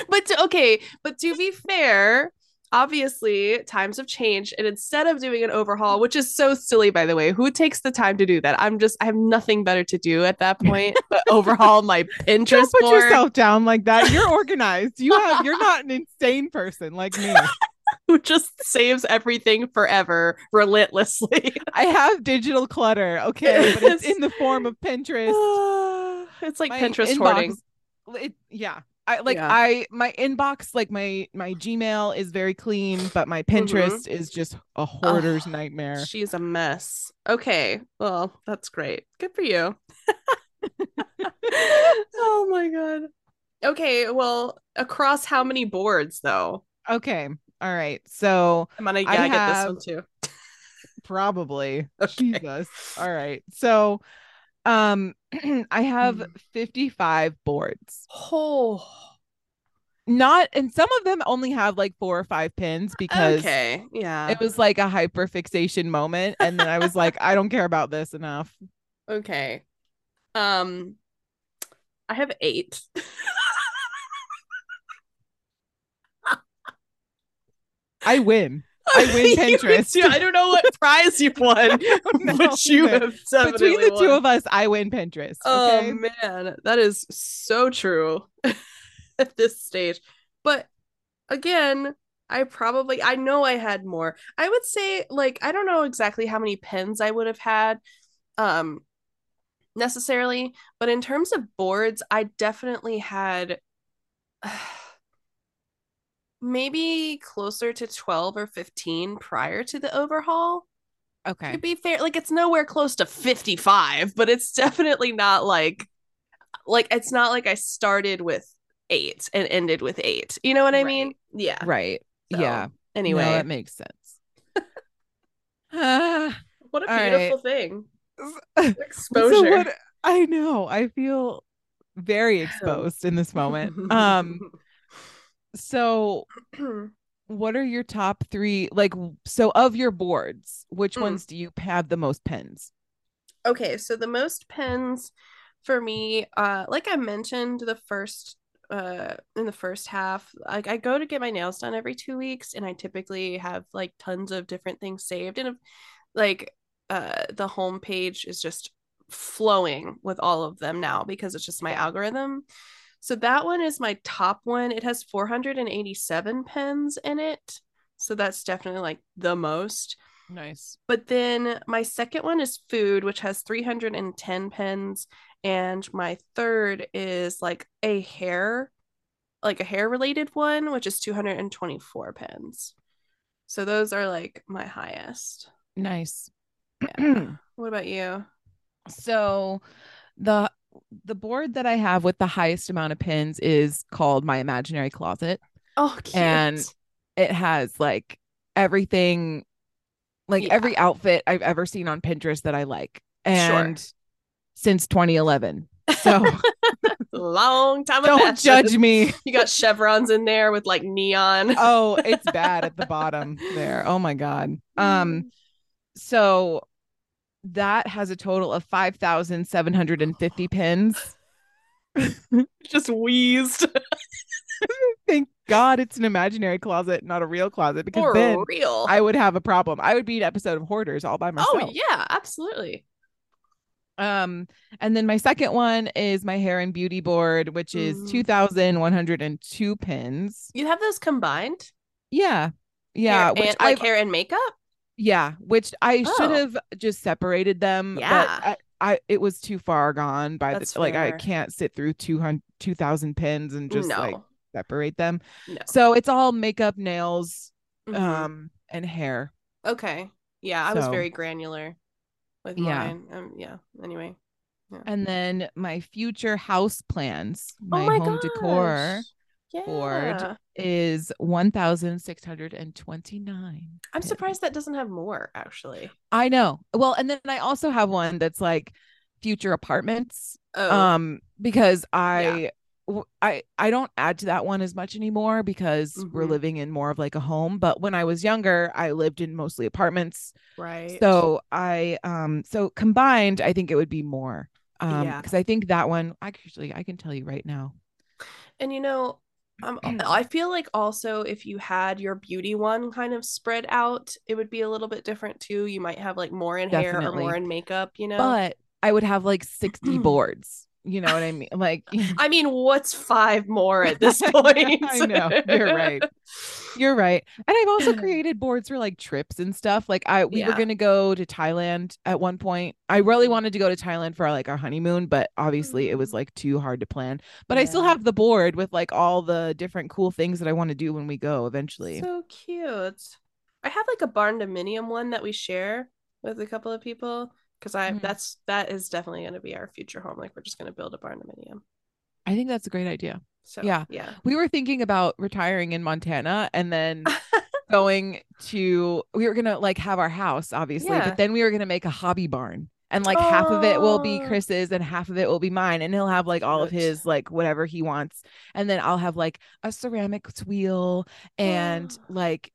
but to, okay, but to be fair, obviously times have changed and instead of doing an overhaul which is so silly by the way who takes the time to do that i'm just i have nothing better to do at that point but overhaul my pinterest Don't put board yourself down like that. You're organized. You have you're not an insane person like me. who just saves everything forever relentlessly I have digital clutter, okay, but it's in the form of Pinterest. it's like My pinterest inbox- hoarding It, yeah. I like Yeah. I my inbox like my my Gmail is very clean, but my mm-hmm. Pinterest is just a hoarder's nightmare. she's a mess okay well that's great good for you oh my god okay well across how many boards though Okay. All right. So i'm gonna I yeah, get have- this one too probably Okay. Jesus. All right. So um I have Mm. 55 boards. oh Not and some of them only have like four or five pins because okay yeah it was like a hyper fixation moment and then I was like I don't care about this enough. okay um i have eight I win. I win Pinterest. I don't know what prize you won, but you either. have definitely Between the two of us, I win Pinterest. Oh Okay. man, that is so true at this stage. But again, I probably I know I had more. I would say like I don't know exactly how many pins I would have had um necessarily, but in terms of boards, I definitely had maybe closer to 12 or 15 prior to the overhaul. okay. To be fair, like it's nowhere close to 55, but it's definitely not like like it's not like I started with 8 and ended with 8. You know what I mean? Yeah. Right. So, yeah. Anyway, No, that makes sense. Ah, what a beautiful thing. so Exposure. what I know, I feel very exposed in this moment. Um so what are your top 3 like so of your boards, which Mm. ones do you have the most pins? okay, so the most pens for me, uh, like I mentioned, the first uh in the first half like i go to get my nails done every two weeks and i typically have like tons of different things saved and like uh the home page is just flowing with all of them now because it's just my algorithm so that one is my top one it has 487 pens in it so that's definitely like the most Nice. but then my second one is food, which has 310 pens. And my third is like a hair, like a hair related one, which is 224 pens. So those are like my highest. Nice. Yeah. what about you? So the the board that I have with the highest amount of pins is called my imaginary closet. Oh, cute. And It has like everything like Yeah. every outfit I've ever seen on Pinterest that I like. And since 2011. So long time don't fashion. judge me. You got chevrons in there with like neon. Oh, it's bad at the bottom there. Oh my god. Mm. Um so that has a total of 5750 pins. just wheezed Thank God it's an imaginary closet, not a real closet, because for then real. I would have a problem. I would be an episode of Hoarders all by myself. oh yeah, absolutely. Um, and then my second one is my hair and beauty board, which is Mhm. 2,102 pins. You have those combined? Yeah. Yeah. hair which and, like I've- hair and makeup. Yeah, which I should Oh. have just separated them. Yeah. But I, I it was too far gone by That's the like I can't sit through 200 2000 pins and just no, like separate them. no. So it's all makeup, nails, Mhm. um, and hair. okay, yeah, I was very granular with Yeah. mine. Um, yeah. Anyway, And then my future house plans, my, oh my home decor gosh. board is 1629. I'm surprised that doesn't have more actually. I know. Well, and then I also have one that's like future apartments. Oh, Um because I, I, I don't add to that one as much anymore because we're Mhm. living in more of like a home, but when I was younger, I lived in mostly apartments. right. So I um so combined, I think it would be more. Um Yeah. because I think that one actually I can tell you right now. and you know, Um, I feel like also if you had your beauty one kind of spread out, it would be a little bit different too. You might have like more in hair or more in makeup, you know? But I would have like 60 boards. You know what I mean? Like I mean, what's five more at this point? I know, you're right. You're right. And I've also created boards for like trips and stuff. Like I we were gonna go to Thailand at one point. I really wanted to go to Thailand for like our honeymoon, but obviously it was Mm. like too hard to plan. But I still have the board with like all the different cool things that I want to do when we go eventually. So cute. I have like a barn dominium one that we share with a couple of people because I Mhm. that's that is definitely going to be our future home. Like we're just going to build a barn dominium. I think that's a great idea. So Yeah. yeah. We were thinking about retiring in Montana and then going to we were gonna like have our house obviously Yeah. but then we were gonna make a hobby barn and like half of it will be Oh. chris's and half of it will be mine and he'll have like all of his like whatever he wants and then i'll have like a ceramics wheel and like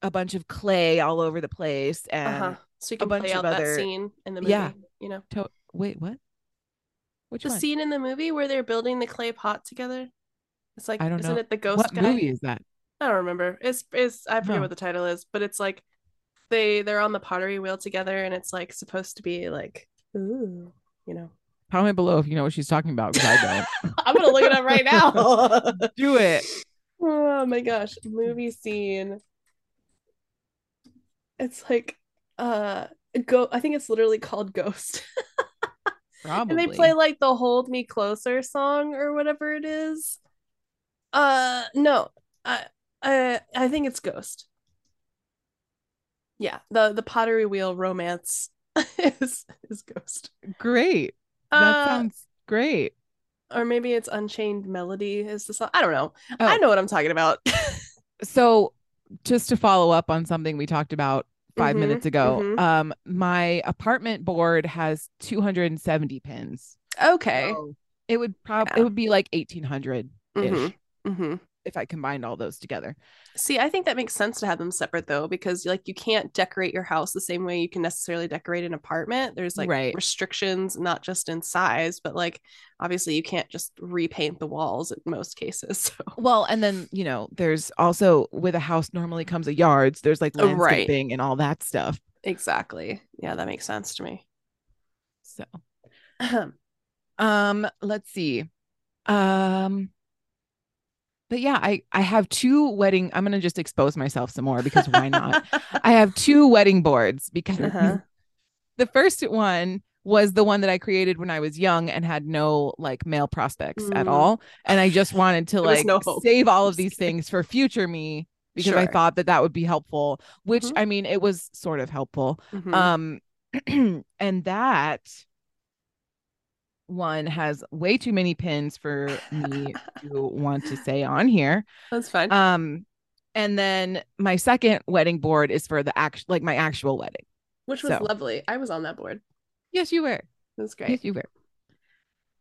a bunch of clay all over the place and uh-huh. So you can play out other- that scene in the movie. Yeah. You know, to- wait what which the one scene in the movie where they're building the clay pot together. It's like, I don't isn't know. it the ghost what guy? movie is that I don't remember. It's it's I forget No. what the title is, but it's like they they're on the pottery wheel together, and it's like supposed to be like, ooh, you know. comment below if you know what she's talking about because i I'm gonna look it up right now. do it oh my gosh, movie scene. It's like uh go. I think it's literally called Ghost, probably and they play like the "Hold Me Closer" song or whatever it is. Uh, no, I I I think it's Ghost. Yeah, the the pottery wheel romance is is Ghost. great that Uh, sounds great or maybe it's Unchained Melody is the song. I don't know. Oh. I know what I'm talking about. so just to follow up on something we talked about 5 Mhm, minutes ago mhm. um my apartment board has 270 pins okay. So it would probably Yeah. it would be like 1800 ish Mhm, mhm. If i combined all those together See, I think that makes sense to have them separate though, because like you can't decorate your house the same way you can necessarily decorate an apartment. There's like Right. restrictions, not just in size, but like obviously you can't just repaint the walls in most cases. So well and then you know there's also with a house normally comes a yards there's like Oh, right. landscaping and all that stuff exactly. Yeah, that makes sense to me. so um let's see um but yeah i i have two wedding i'm gonna just expose myself some more because why not i have two wedding boards because Uh-huh. the first one was the one that i created when i was young and had no like male prospects at Mm. all and i just wanted to like no save all of these things for future me because i thought that that would be helpful which Mhm. i mean it was sort of helpful Mhm. um and that one has way too many pins for me to want to say on here That's fine. um and then my second wedding board is for the act like my actual wedding Which was so- lovely. I was on that board. yes you were That's great. yes you were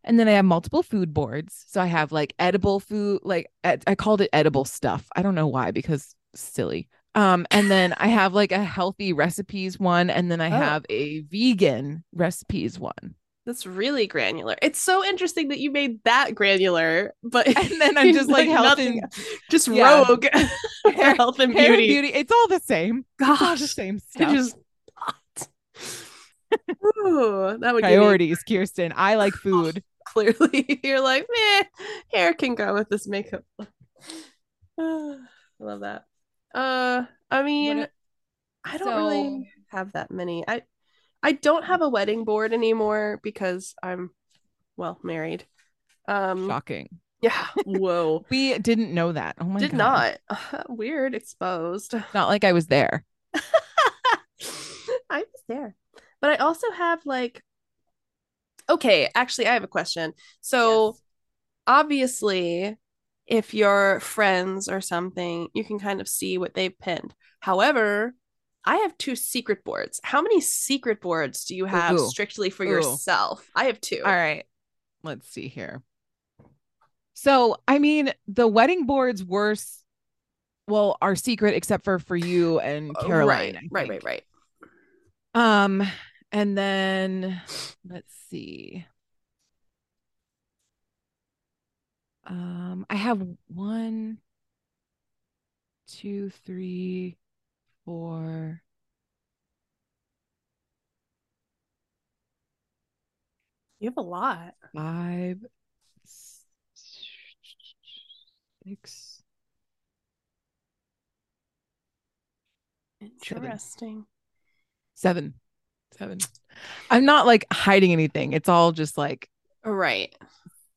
and then I have multiple food boards. So I have like edible food, like ed- I called it edible stuff. I don't know why because silly. Um, and then I have like a healthy recipes one, and then I Oh. have a vegan recipes one. That's really granular. It's so interesting that you made that granular, but And then I'm just like, health nothing- and just yeah. rogue Hair- health and hair and beauty. beauty. It's all the same. It's all the Gosh, same stuff. just Ooh, that would give me- Priorities, Kirsten. I like food. clearly you're like, meh, hair can go with this makeup. I love that. Uh, I mean, I don't so- really have that many. I I don't have a wedding board anymore because I'm well married. Um, Shocking. yeah. Whoa. We didn't know that. Oh my Did god. not. Weird. Exposed. Not like I was there. I was there. But I also have like okay, actually I have a question. So Yes. obviously if you're friends or something, you can kind of see what they've pinned. However, I have two secret boards. How many secret boards do you have Ooh. strictly for Ooh. yourself? I have two. All right. Let's see here. So, I mean, the wedding boards were well, are secret except for for you and Caroline. right, right, right, right. Um, and then let's see. Um, I have one, two, three, four. You have a lot. five, six. Interesting. seven seven i'm not like hiding anything it's all just like Right.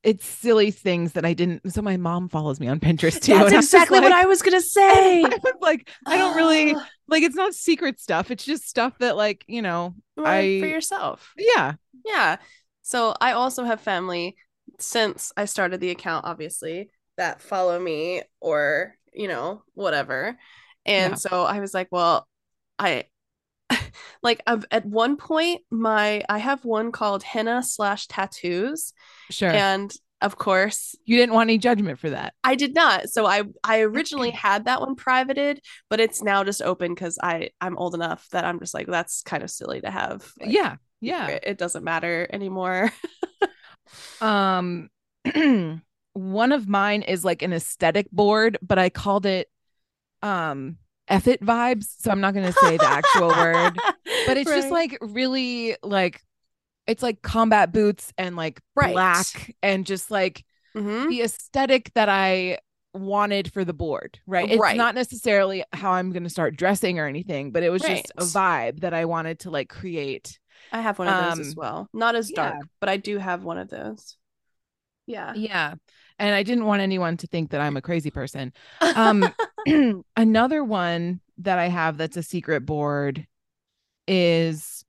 It's silly things that i didn't so my mom follows me on pinterest too That's exactly what I was gonna say. I was like i don't really like it's not secret stuff it's just stuff that like you know well, I- for yourself. yeah Yeah. So I also have family since I started the account, obviously, that follow me or, you know, whatever. And Yeah. so I was like, well, I like I've, at one point my I have one called henna slash tattoos. sure And of course, you didn't want any judgment for that I did not. So I I originally had that one privated, but it's now just open because I I'm old enough that I'm just like that's kind of silly to have. like, yeah yeah secret. it doesn't matter anymore. um one of mine is like an aesthetic board but i called it um F it vibes so i'm not going to say the actual word but it's just like really like it's like combat boots and like Right. black and just like Mhm. the aesthetic that I wanted for the board, right? It's Right. not necessarily how I'm going to start dressing or anything, but it was just a vibe that I wanted to like create. I have one of those as Um, well. Not as dark, yeah. but I do have one of those. Yeah. Yeah. And I didn't want anyone to think that I'm a crazy person. Um another one that I have that's a secret board is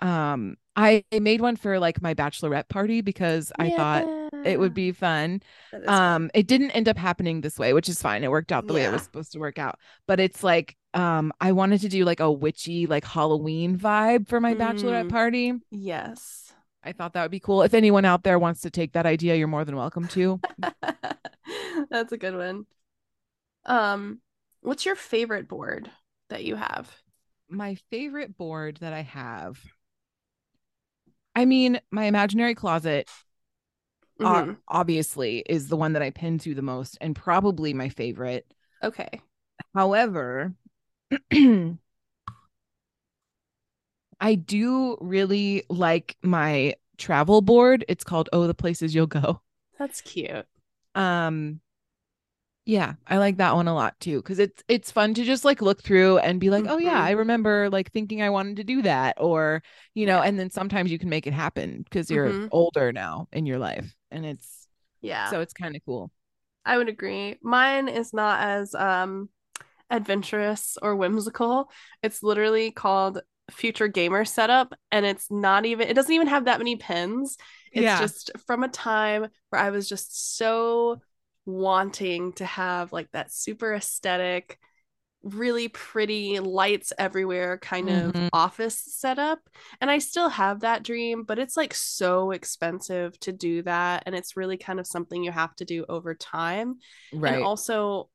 um I made one for like my bachelorette party because I thought it would be fun. Is fun. um it didn't end up happening this way which is fine it worked out the way it was supposed to work out but it's like um i wanted to do like a witchy like halloween vibe for my bachelorette Mm. party yes. I thought that would be cool if anyone out there wants to take that idea you're more than welcome to That's a good one. Um, what's your favorite board that you have? my favorite board that i have i mean my imaginary closet o- Mhm. obviously is the one that i pin to the most and probably my favorite Okay. However, I do really like my travel board. It's called Oh the Places You'll Go. That's cute. Um yeah, I like that one a lot too cuz it's it's fun to just like look through and be like, "Oh yeah. I remember like thinking I wanted to do that." Or, you know, Yeah. and then sometimes you can make it happen cuz you're Mhm. older now in your life and it's Yeah. so it's kind of cool. I would agree. Mine is not as um adventurous or whimsical. It's literally called Future Gamer Setup and it's not even it doesn't even have that many pins. It's Yeah. just from a time where I was just so wanting to have like that super aesthetic really pretty lights everywhere kind of Mhm. office setup and I still have that dream but it's like so expensive to do that and it's really kind of something you have to do over time Right. and also,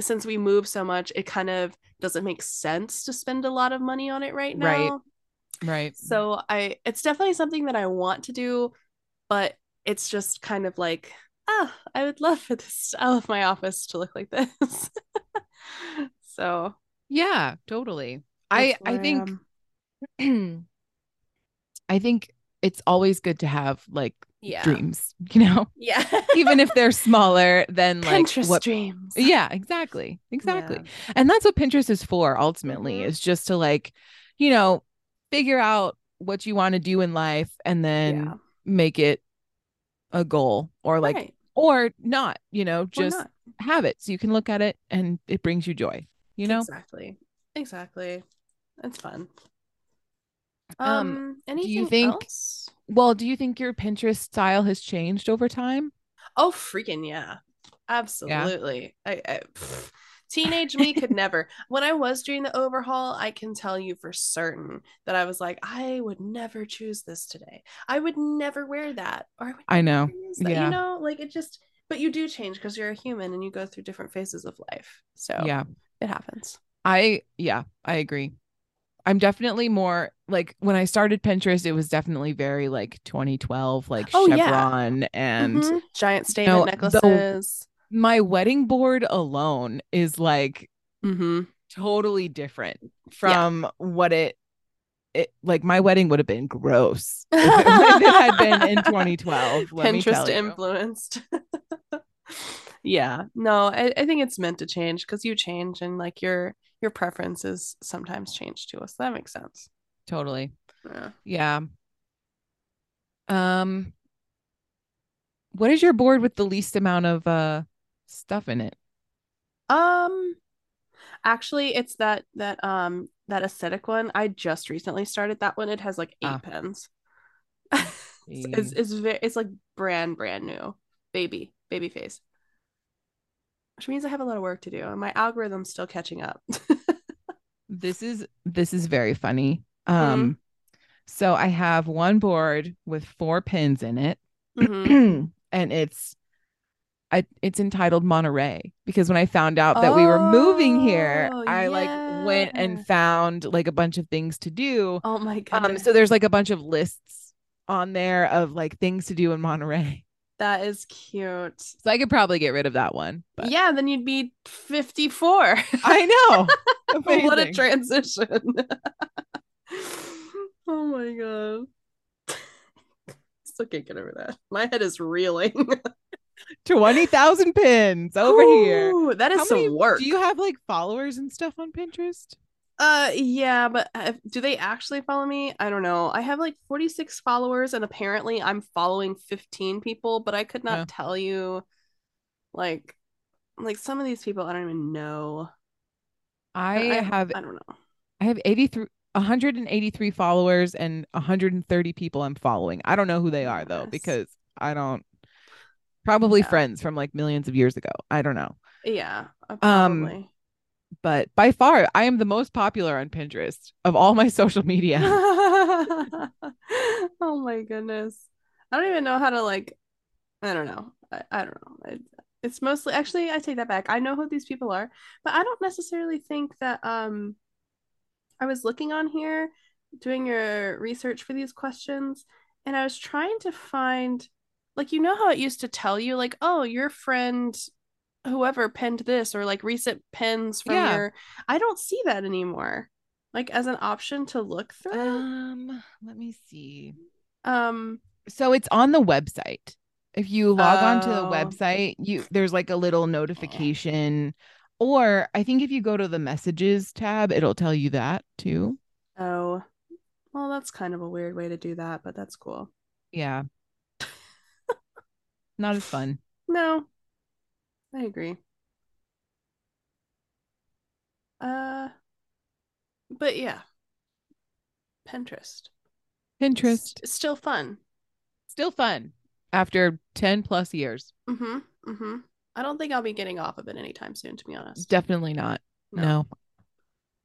since we move so much, it kind of doesn't make sense to spend a lot of money on it right now. Right. right. So I, it's definitely something that I want to do, but it's just kind of like, ah, I would love for this I love my office to look like this. so Yeah, totally. I I think am. I think it's always good to have like yeah, dreams, you know, yeah, even if they're smaller than like Pinterest what dreams. Yeah, exactly. Exactly. Yeah. And that's what Pinterest is for ultimately, Mhm. is just to like, you know, figure out what you want to do in life and then Yeah. make it a goal or like Right. or not, you know, just have it so you can look at it and it brings you joy, you know? exactly exactly That's fun Um, um anything think- else? Well, do you think your Pinterest style has changed over time? oh freaking yeah absolutely i, I pff, teenage me could never when i was doing the overhaul i can tell you for certain that i was like i would never choose this today i would never wear that or i, I know. Yeah. you know like it just but you do change because you're a human and you go through different phases of life so Yeah. it happens I yeah, I agree. I'm definitely more like when I started Pinterest, it was definitely very like 2012, like Oh, yeah. chevron and Mhm. giant statement No, the- necklaces. my wedding board alone is like hmm totally different from what it it like my wedding would have been gross if it, it had been in 2012 let me tell Pinterest you. influenced. yeah, no, I, I think it's meant to change because you change and like your your preferences sometimes change too. So that makes sense. totally Yeah. yeah um what is your board with the least amount of uh stuff in it Um, actually, it's that that um that aesthetic one. I just recently started that one. It has like eight Ah. pens. it's, it's it's very it's like brand brand new, baby baby face. Which means I have a lot of work to do, and my algorithm's still catching up. this is this is very funny Mm-hmm. um so i have one board with four pins in it Mhm. and it's I, it's entitled Monterey because when I found out that we were moving here, Oh, I like went and found like a bunch of things to do. Oh my god. Um, so there's like a bunch of lists on there of like things to do in Monterey. That is cute. So I could probably get rid of that one. But Yeah, then you'd be 54. I know. what a transition. oh my god. Still can't get over that. My head is reeling. Twenty thousand pins over here. That is How some work. Do you have like followers and stuff on Pinterest? Uh, yeah, but uh, do they actually follow me? I don't know. I have like 46 followers, and apparently I'm following 15 people, but I could not Yeah. tell you, like, like some of these people I don't even know. I, have I don't know. I have 83 183 followers and 130 people I'm following. I don't know who they are though Yes. because I don't probably Yeah. friends from like millions of years ago. I don't know. Yeah, uh, Um, probably. But by far I am the most popular on Pinterest of all my social media. oh my goodness. I don't even know how to like I don't know. I, I don't know. I, it's mostly actually I take that back. I know who these people are, but I don't necessarily think that um I was looking on here doing your research for these questions and I was trying to find like you know how it used to tell you like oh your friend whoever penned this or like recent pens from Yeah. your I don't see that anymore. Like as an option to look through. um let me see. Um So it's on the website. If you log on to the Oh. website, you there's like a little notification or I think if you go to the messages tab, it'll tell you that too. Oh, well, that's kind of a weird way to do that, but that's cool. Yeah. Not as fun. No, I agree. Uh, but yeah, Pinterest. Pinterest. Still fun. Still fun after 10 plus years. Mm-hmm. Mm-hmm. I don't think I'll be getting off of it anytime soon, to be honest. Definitely not. No.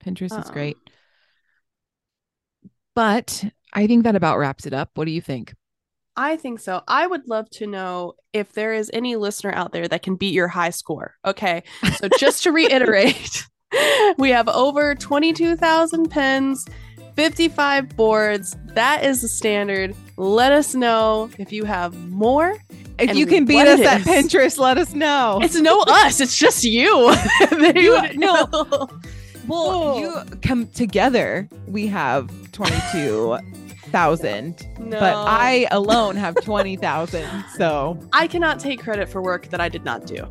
Pinterest is Uh-uh. great. But I think that about wraps it up. What do you think? I think so. I would love to know if there is any listener out there that can beat your high score. Okay. So just to reiterate, we have over 22,000 pens, 55 boards. That is the standard. Let us know if you have more. If you can beat us at. Pinterest, let us know. It's no us, it's just you. You- no. Well, Oh. you come together, we have 22,000, No. but I alone have 20,000. So, I cannot take credit for work that I did not do.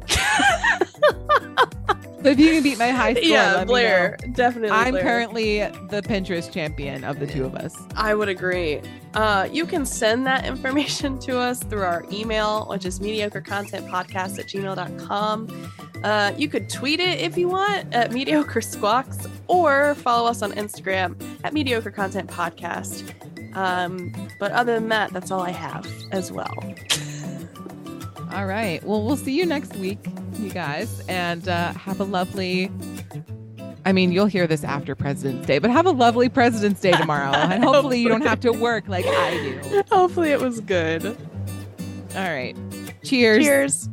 so if you can beat my high score, yeah, Blair. Definitely. I'm Blair. currently the Pinterest champion of the two of us. I would agree. Uh, you can send that information to us through our email, which is mediocrecontentpodcast at gmail.com. Uh, you could tweet it if you want at mediocre squawks or follow us on Instagram at mediocre content podcast. Um, but other than that, that's all I have as well. All right. Well, we'll see you next week, you guys, and uh, have a lovely. I mean, you'll hear this after President's Day, but have a lovely President's Day tomorrow, and hopefully you don't have to work like I do. Hopefully, it was good. All right. Cheers. Cheers.